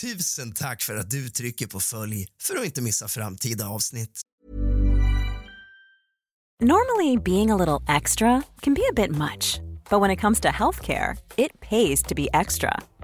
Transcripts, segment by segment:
Tusen tack för att du trycker på följ för att inte missa framtida avsnitt. Normally, being a little extra can be a bit much, but when it comes to healthcare, it pays to be extra.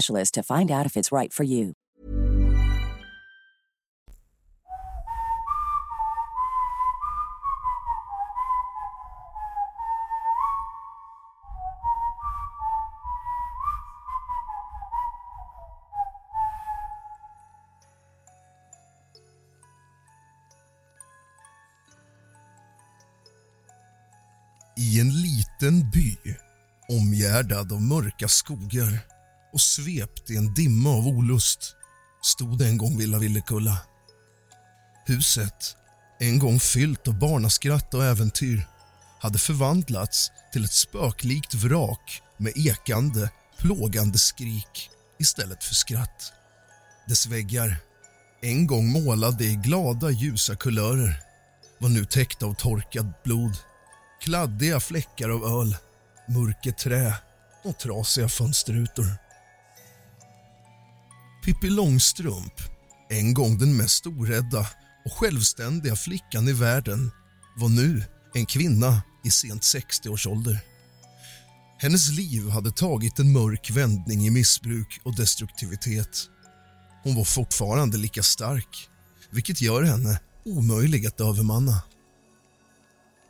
specialist to find out if it's right for you. I en liten by, omgärdad av mörka skogar och svept i en dimma av olust stod det en gång Villa Villekulla. Huset, en gång fyllt av barnaskratt och äventyr hade förvandlats till ett spöklikt vrak med ekande, plågande skrik istället för skratt. Dess väggar, en gång målade i glada, ljusa kulörer var nu täckta av torkat blod, kladdiga fläckar av öl, mörket trä och trasiga fönsterrutor. Pippi Långstrump, en gång den mest orädda och självständiga flickan i världen var nu en kvinna i sent 60-årsålder. Hennes liv hade tagit en mörk vändning i missbruk och destruktivitet. Hon var fortfarande lika stark, vilket gör henne omöjlig att övermanna.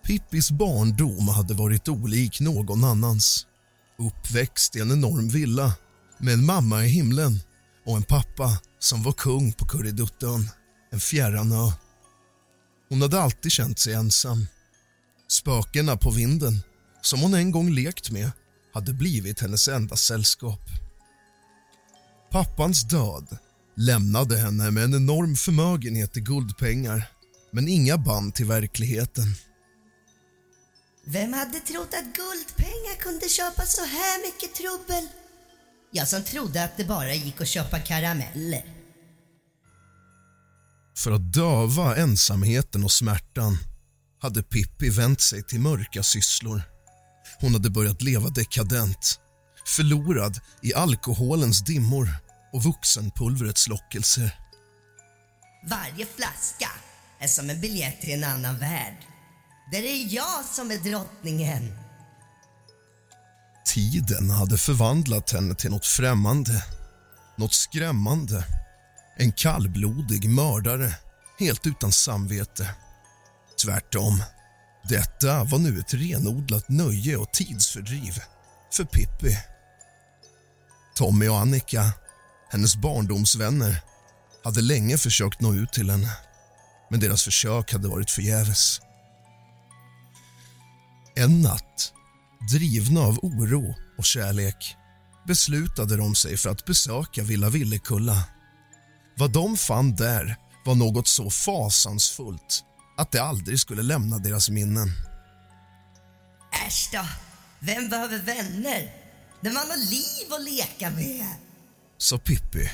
Pippis barndom hade varit olik någon annans. Uppväxt i en enorm villa med en mamma i himlen och en pappa som var kung på Kurreduttön, en fjärran ö. Hon hade alltid känt sig ensam. Spökena på vinden, som hon en gång lekt med hade blivit hennes enda sällskap. Pappans död lämnade henne med en enorm förmögenhet i guldpengar men inga band till verkligheten. Vem hade trott att guldpengar kunde köpa så här mycket trubbel? Jag som trodde att det bara gick att köpa karameller. För att döva ensamheten och smärtan hade Pippi vänt sig till mörka sysslor. Hon hade börjat leva dekadent, förlorad i alkoholens dimmor och vuxenpulvrets lockelser. Varje flaska är som en biljett till en annan värld. Där är jag som är drottningen. Tiden hade förvandlat henne till något främmande, något skrämmande. En kallblodig mördare, helt utan samvete. Tvärtom. Detta var nu ett renodlat nöje och tidsfördriv för Pippi. Tommy och Annika, hennes barndomsvänner hade länge försökt nå ut till henne men deras försök hade varit förgäves. En natt, drivna av oro och kärlek beslutade de sig för att besöka Villa Villekulla. Vad de fann där var något så fasansfullt att det aldrig skulle lämna deras minnen. Äsch då, vem behöver vänner? När man har liv att leka med. sa Pippi.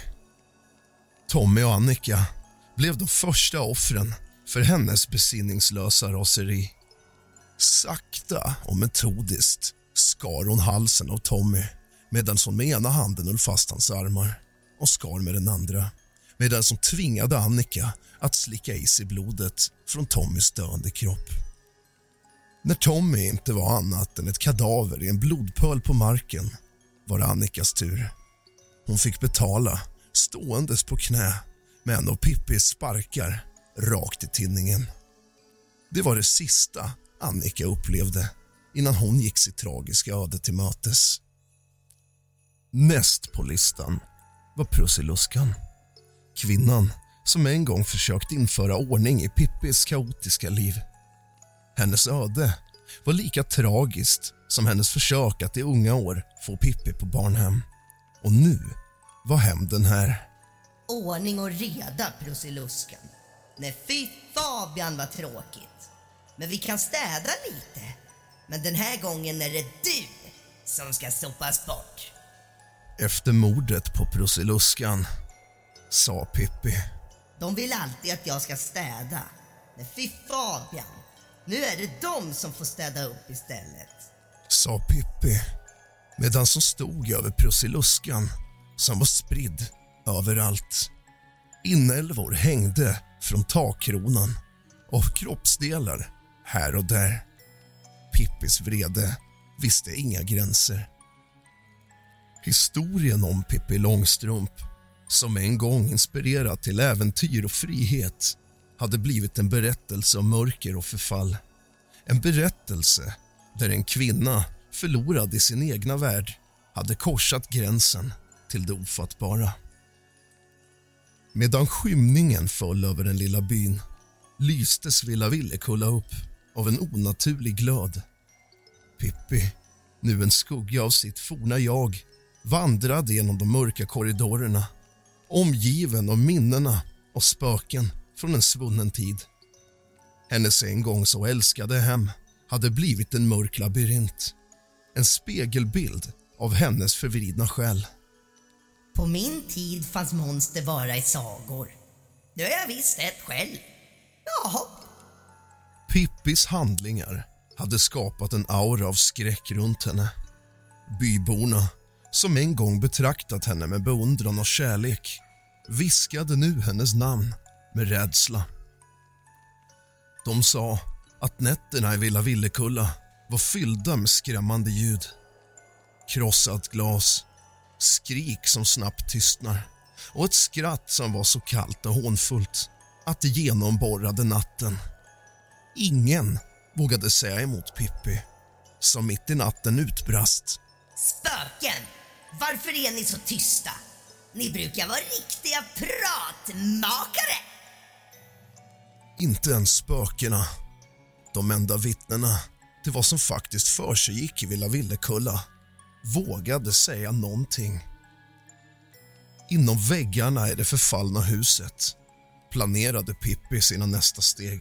Tommy och Annika blev de första offren för hennes besinningslösa raseri. Sakta och metodiskt skar hon halsen av Tommy medan hon med ena handen höll fast hans armar och skar med den andra medan som tvingade Annika att slicka i sig blodet från Tommys döende kropp. När Tommy inte var annat än ett kadaver i en blodpöl på marken var det Annikas tur. Hon fick betala ståendes på knä med en av Pippis sparkar rakt i tinningen. Det var det sista Annika upplevde innan hon gick sitt tragiska öde till mötes. Näst på listan var Prussiluskan. Kvinnan som en gång försökt införa ordning i Pippis kaotiska liv. Hennes öde var lika tragiskt som hennes försök att i unga år få Pippi på barnhem. Och nu var hämnden här. Ordning och reda, Prussiluskan. Nej, fy Fabian vad tråkigt. Men vi kan städa lite. Men den här gången är det du som ska sopas bort. Efter mordet på Prussiluskan sa Pippi. De vill alltid att jag ska städa. Men fy Fabian, nu är det de som får städa upp istället. Sa Pippi medan som stod över Prussiluskan som var spridd överallt. Inälvor hängde från takkronan och kroppsdelar här och där. Pippis vrede visste inga gränser. Historien om Pippi Långstrump som en gång inspirerat till äventyr och frihet hade blivit en berättelse om mörker och förfall. En berättelse där en kvinna förlorad i sin egna värld hade korsat gränsen till det ofattbara. Medan skymningen föll över den lilla byn lystes Villa Villekulla upp av en onaturlig glöd. Pippi, nu en skugga av sitt forna jag vandrade genom de mörka korridorerna omgiven av minnena och spöken från en svunnen tid. Hennes en gång så älskade hem hade blivit en mörk labyrint. En spegelbild av hennes förvridna själ. På min tid fanns monster bara i sagor. Nu har jag visst ett själv. Jaha. Pippis handlingar hade skapat en aura av skräck runt henne. Byborna, som en gång betraktat henne med beundran och kärlek viskade nu hennes namn med rädsla. De sa att nätterna i Villa Villekulla var fyllda med skrämmande ljud. Krossat glas, skrik som snabbt tystnar och ett skratt som var så kallt och hånfullt att det genomborrade natten. Ingen vågade säga emot Pippi, som mitt i natten utbrast. Spöken! Varför är ni så tysta? Ni brukar vara riktiga pratmakare! Inte ens spökena, de enda vittnena till vad som faktiskt försiggick i Villa Villekulla, vågade säga någonting. Inom väggarna i det förfallna huset planerade Pippi sina nästa steg.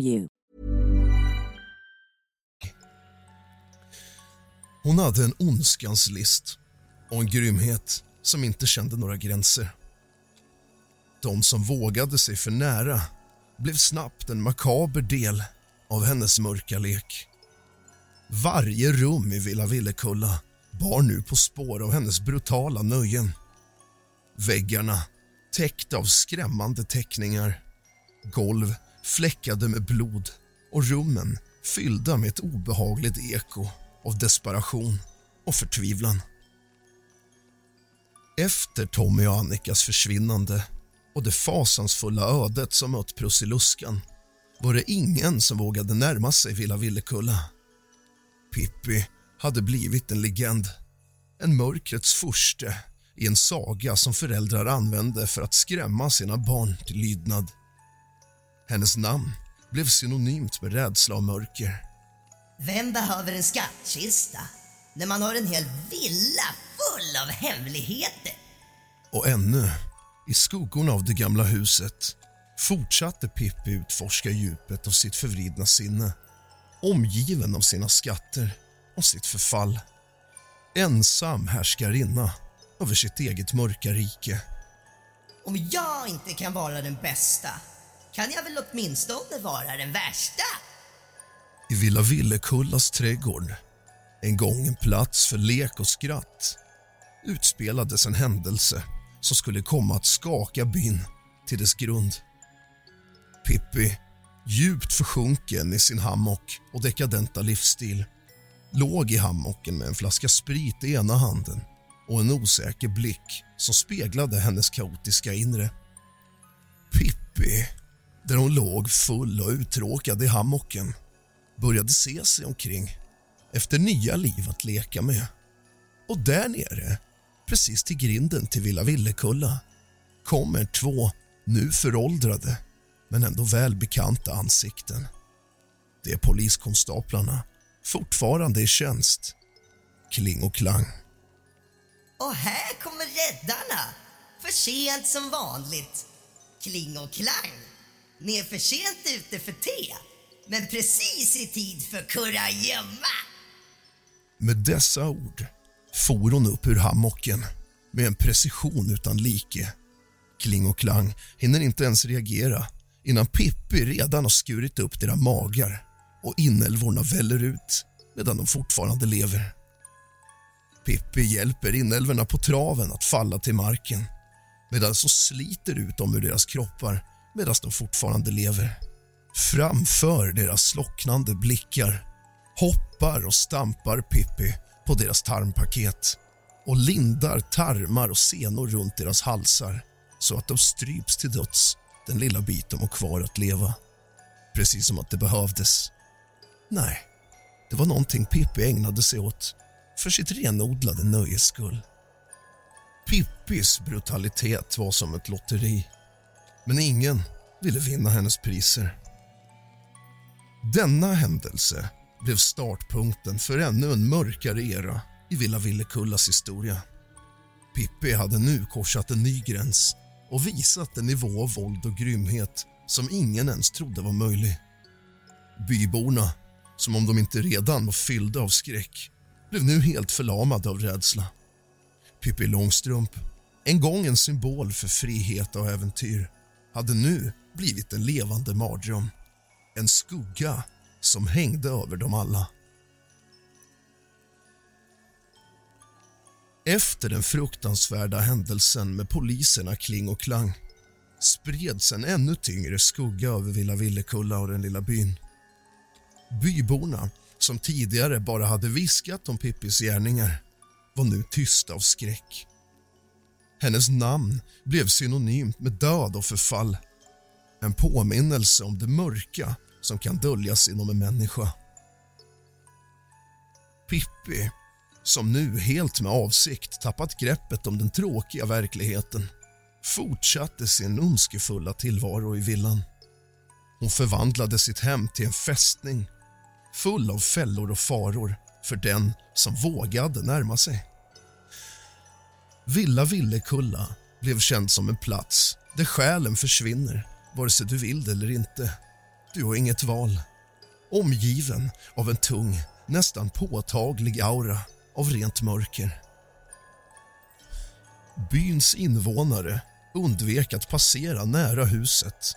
for you. Hon hade en ondskans list och en grymhet som inte kände några gränser. De som vågade sig för nära blev snabbt en makaber del av hennes mörka lek. Varje rum i Villa Villekulla bar nu på spår av hennes brutala nöjen. Väggarna täckta av skrämmande teckningar, golv fläckade med blod och rummen fyllda med ett obehagligt eko av desperation och förtvivlan. Efter Tommy och Annikas försvinnande och det fasansfulla ödet som mött Prussiluskan var det ingen som vågade närma sig Villa Villekulla. Pippi hade blivit en legend, en mörkrets furste i en saga som föräldrar använde för att skrämma sina barn till lydnad. Hennes namn blev synonymt med rädsla och mörker. Vem behöver en skattkista när man har en hel villa full av hemligheter? Och ännu, i skuggorna av det gamla huset fortsatte Pippi utforska djupet av sitt förvridna sinne omgiven av sina skatter och sitt förfall. Ensam härskarinna över sitt eget mörka rike. Om jag inte kan vara den bästa kan jag väl åtminstone vara den värsta? I Villa Villekullas trädgård, en gång en plats för lek och skratt utspelades en händelse som skulle komma att skaka byn till dess grund. Pippi, djupt försjunken i sin hammock och dekadenta livsstil låg i hammocken med en flaska sprit i ena handen och en osäker blick som speglade hennes kaotiska inre. Pippi, där hon låg full och uttråkad i hammocken började se sig omkring efter nya liv att leka med. Och där nere, precis till grinden till Villa Villekulla kommer två, nu föråldrade men ändå välbekanta ansikten. Det är poliskonstaplarna, fortfarande i tjänst. Kling och Klang. Och här kommer räddarna. För sent som vanligt. Kling och klang. Ni är för sent ute för te, men precis i tid för kurragömma. Med dessa ord for hon upp ur hammocken med en precision utan like. Kling och Klang hinner inte ens reagera innan Pippi redan har skurit upp deras magar och inälvorna väller ut medan de fortfarande lever. Pippi hjälper inälvorna på traven att falla till marken medan så sliter ut dem ur deras kroppar medan de fortfarande lever. Framför deras slocknande blickar hoppar och stampar Pippi på deras tarmpaket och lindar tarmar och senor runt deras halsar så att de stryps till döds den lilla bit de har kvar att leva. Precis som att det behövdes. Nej, det var någonting Pippi ägnade sig åt för sitt renodlade nöjes skull. Pippis brutalitet var som ett lotteri, men ingen ville vinna hennes priser. Denna händelse blev startpunkten för ännu en mörkare era i Villa Villekullas historia. Pippi hade nu korsat en ny gräns och visat en nivå av våld och grymhet som ingen ens trodde var möjlig. Byborna, som om de inte redan var fyllda av skräck blev nu helt förlamade av rädsla. Pippi Långstrump, en gång en symbol för frihet och äventyr hade nu blivit en levande mardröm. En skugga som hängde över dem alla. Efter den fruktansvärda händelsen med poliserna Kling och Klang spreds en ännu tyngre skugga över Villa Villekulla och den lilla byn. Byborna, som tidigare bara hade viskat om Pippis gärningar var nu tysta av skräck. Hennes namn blev synonymt med död och förfall. En påminnelse om det mörka som kan döljas inom en människa. Pippi som nu helt med avsikt tappat greppet om den tråkiga verkligheten fortsatte sin ondskefulla tillvaro i villan. Hon förvandlade sitt hem till en fästning full av fällor och faror för den som vågade närma sig. Villa Villekulla blev känd som en plats där själen försvinner vare sig du vill det eller inte. Du har inget val. Omgiven av en tung nästan påtaglig aura av rent mörker. Byns invånare undvek att passera nära huset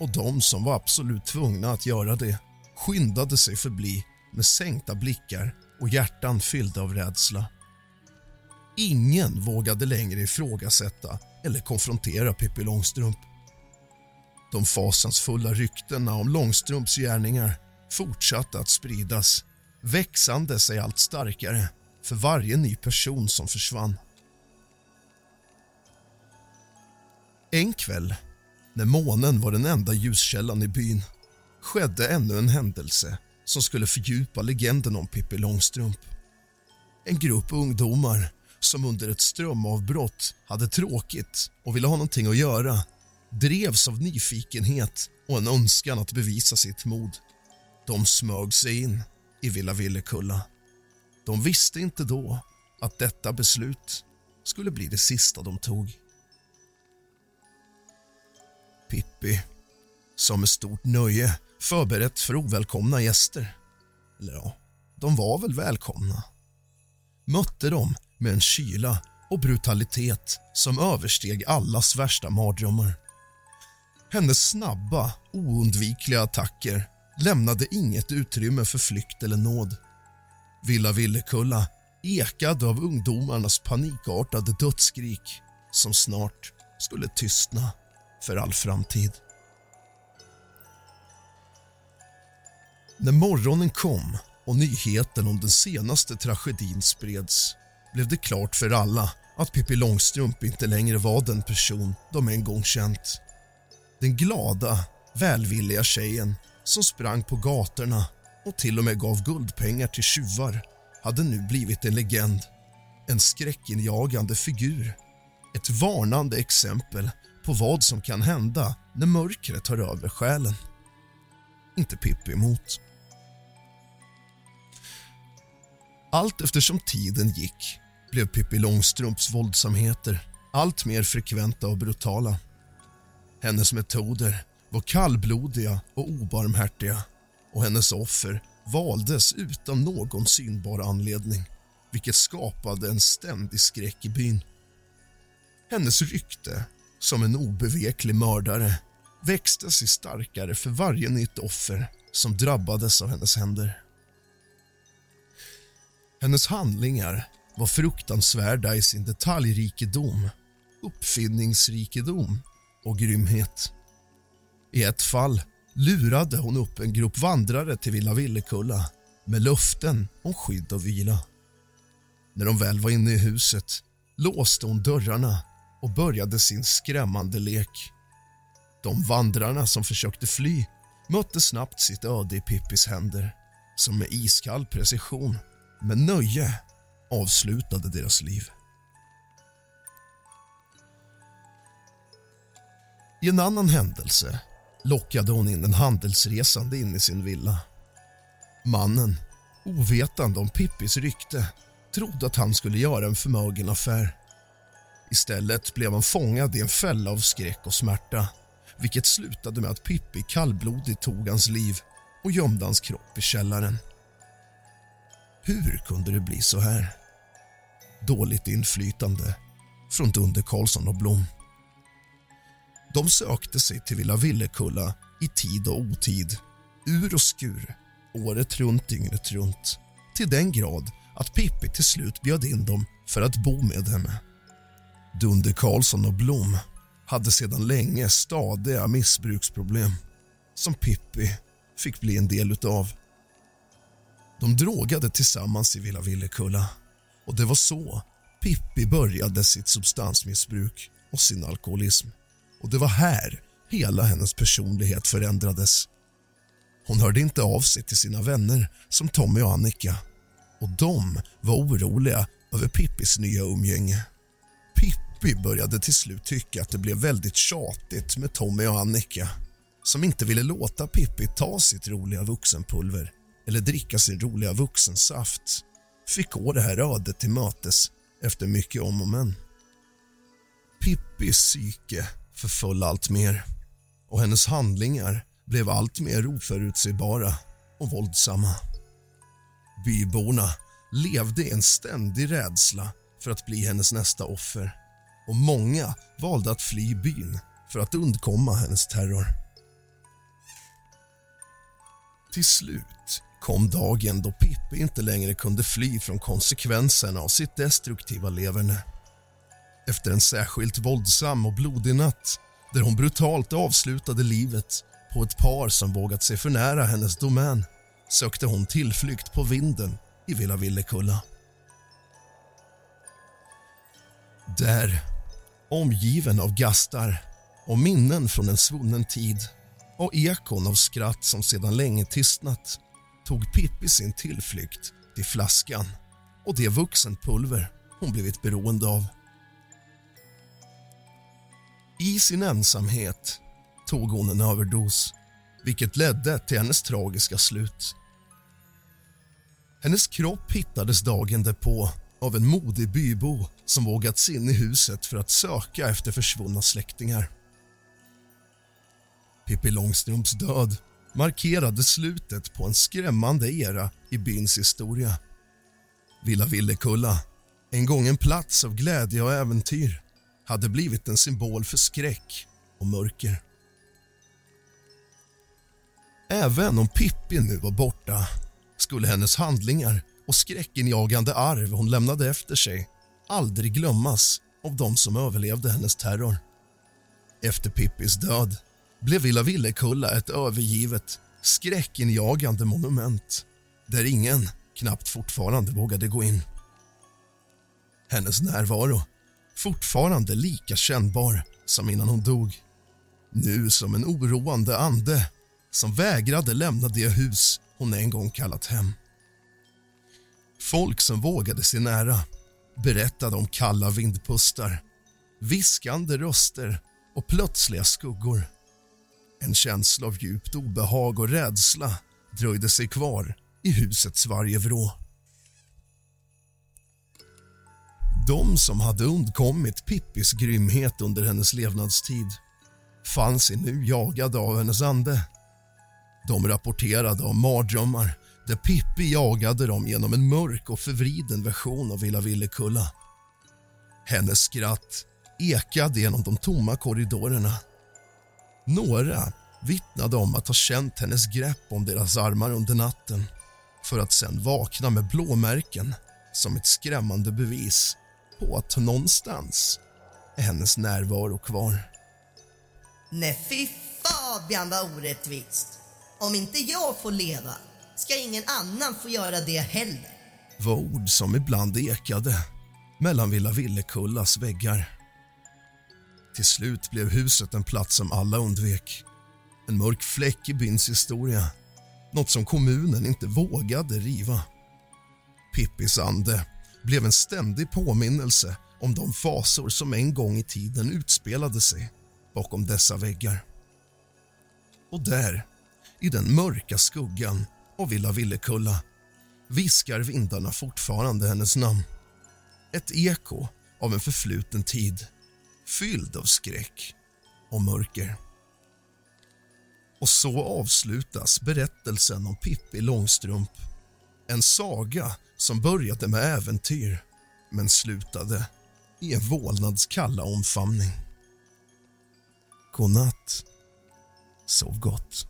och de som var absolut tvungna att göra det skyndade sig förbli med sänkta blickar och hjärtan fyllda av rädsla. Ingen vågade längre ifrågasätta eller konfrontera Pippi Långstrump. De fasansfulla ryktena om Långstrumps gärningar fortsatte att spridas växande sig allt starkare för varje ny person som försvann. En kväll, när månen var den enda ljuskällan i byn skedde ännu en händelse som skulle fördjupa legenden om Pippi Långstrump. En grupp ungdomar som under ett strömavbrott hade tråkigt och ville ha någonting att göra drevs av nyfikenhet och en önskan att bevisa sitt mod. De smög sig in i Villa Villekulla. De visste inte då att detta beslut skulle bli det sista de tog. Pippi, som med stort nöje förberett för ovälkomna gäster. Eller ja, de var väl välkomna. Mötte dem med en kyla och brutalitet som översteg allas värsta mardrömmar. Hennes snabba, oundvikliga attacker lämnade inget utrymme för flykt eller nåd. Villa Villekulla ekade av ungdomarnas panikartade dödsskrik som snart skulle tystna för all framtid. När morgonen kom och nyheten om den senaste tragedin spreds blev det klart för alla att Pippi Långstrump inte längre var den person de en gång känt. Den glada, välvilliga tjejen som sprang på gatorna och till och med gav guldpengar till tjuvar hade nu blivit en legend. En skräckinjagande figur. Ett varnande exempel på vad som kan hända när mörkret tar över själen. Inte Pippi emot. Allt eftersom tiden gick blev Pippi Långstrumps våldsamheter allt mer frekventa och brutala. Hennes metoder var kallblodiga och obarmhärtiga och hennes offer valdes utan någon synbar anledning vilket skapade en ständig skräck i byn. Hennes rykte som en obeveklig mördare växte sig starkare för varje nytt offer som drabbades av hennes händer. Hennes handlingar var fruktansvärda i sin detaljrikedom, uppfinningsrikedom och grymhet. I ett fall lurade hon upp en grupp vandrare till Villa Villekulla med löften om skydd och vila. När de väl var inne i huset låste hon dörrarna och började sin skrämmande lek. De vandrarna som försökte fly mötte snabbt sitt öde i Pippis händer som med iskall precision, med nöje, avslutade deras liv. I en annan händelse lockade hon in en handelsresande in i sin villa. Mannen, ovetande om Pippis rykte, trodde att han skulle göra en förmögen affär. Istället blev han fångad i en fälla av skräck och smärta vilket slutade med att Pippi kallblodigt tog hans liv och gömde hans kropp i källaren. Hur kunde det bli så här? Dåligt inflytande från Dunder Karlsson och Blom. De sökte sig till Villa Villekulla i tid och otid, ur och skur, året runt, dygnet runt till den grad att Pippi till slut bjöd in dem för att bo med henne. Dunder Karlsson och Blom hade sedan länge stadiga missbruksproblem som Pippi fick bli en del utav. De drogade tillsammans i Villa Villekulla och det var så Pippi började sitt substansmissbruk och sin alkoholism. Och det var här hela hennes personlighet förändrades. Hon hörde inte av sig till sina vänner som Tommy och Annika och de var oroliga över Pippis nya umgänge. Pippi började till slut tycka att det blev väldigt tjatigt med Tommy och Annika som inte ville låta Pippi ta sitt roliga vuxenpulver eller dricka sin roliga vuxensaft fick gå det här ödet till mötes efter mycket om och men. Pippis psyke förföll allt mer och hennes handlingar blev allt mer oförutsägbara och våldsamma. Byborna levde i en ständig rädsla för att bli hennes nästa offer och många valde att fly byn för att undkomma hennes terror. Till slut kom dagen då Pippi inte längre kunde fly från konsekvenserna av sitt destruktiva leverne. Efter en särskilt våldsam och blodig natt där hon brutalt avslutade livet på ett par som vågat sig för nära hennes domän sökte hon tillflykt på vinden i Villa Villekulla. Där, omgiven av gastar och minnen från en svunnen tid och ekon av skratt som sedan länge tystnat tog Pippi sin tillflykt till flaskan och det vuxenpulver hon blivit beroende av. I sin ensamhet tog hon en överdos vilket ledde till hennes tragiska slut. Hennes kropp hittades dagen därpå av en modig bybo som vågat sig in i huset för att söka efter försvunna släktingar. Pippi Långstrumps död markerade slutet på en skrämmande era i byns historia. Villa Villekulla, en gång en plats av glädje och äventyr hade blivit en symbol för skräck och mörker. Även om Pippi nu var borta skulle hennes handlingar och skräckinjagande arv hon lämnade efter sig aldrig glömmas av de som överlevde hennes terror. Efter Pippis död blev Villa Villekulla ett övergivet, skräckinjagande monument där ingen knappt fortfarande vågade gå in. Hennes närvaro, fortfarande lika kännbar som innan hon dog. Nu som en oroande ande som vägrade lämna det hus hon en gång kallat hem. Folk som vågade sig nära berättade om kalla vindpustar, viskande röster och plötsliga skuggor. En känsla av djupt obehag och rädsla dröjde sig kvar i husets varje vrå. De som hade undkommit Pippis grymhet under hennes levnadstid fann sig nu jagade av hennes ande. De rapporterade om mardrömmar där Pippi jagade dem genom en mörk och förvriden version av Villa Villekulla. Hennes skratt ekade genom de tomma korridorerna. Några vittnade om att ha känt hennes grepp om deras armar under natten för att sen vakna med blåmärken som ett skrämmande bevis på att någonstans är hennes närvaro kvar. Nej, fy Fabian vad orättvist. Om inte jag får leva ska ingen annan få göra det heller. var ord som ibland ekade mellan Villa Villekullas väggar. Till slut blev huset en plats som alla undvek. En mörk fläck i byns historia. Något som kommunen inte vågade riva. Pippis ande blev en ständig påminnelse om de fasor som en gång i tiden utspelade sig bakom dessa väggar. Och där, i den mörka skuggan av Villa Villekulla viskar vindarna fortfarande hennes namn. Ett eko av en förfluten tid fylld av skräck och mörker. Och så avslutas berättelsen om Pippi Långstrump. En saga som började med äventyr men slutade i en vålnads kalla omfamning. God natt. Sov gott.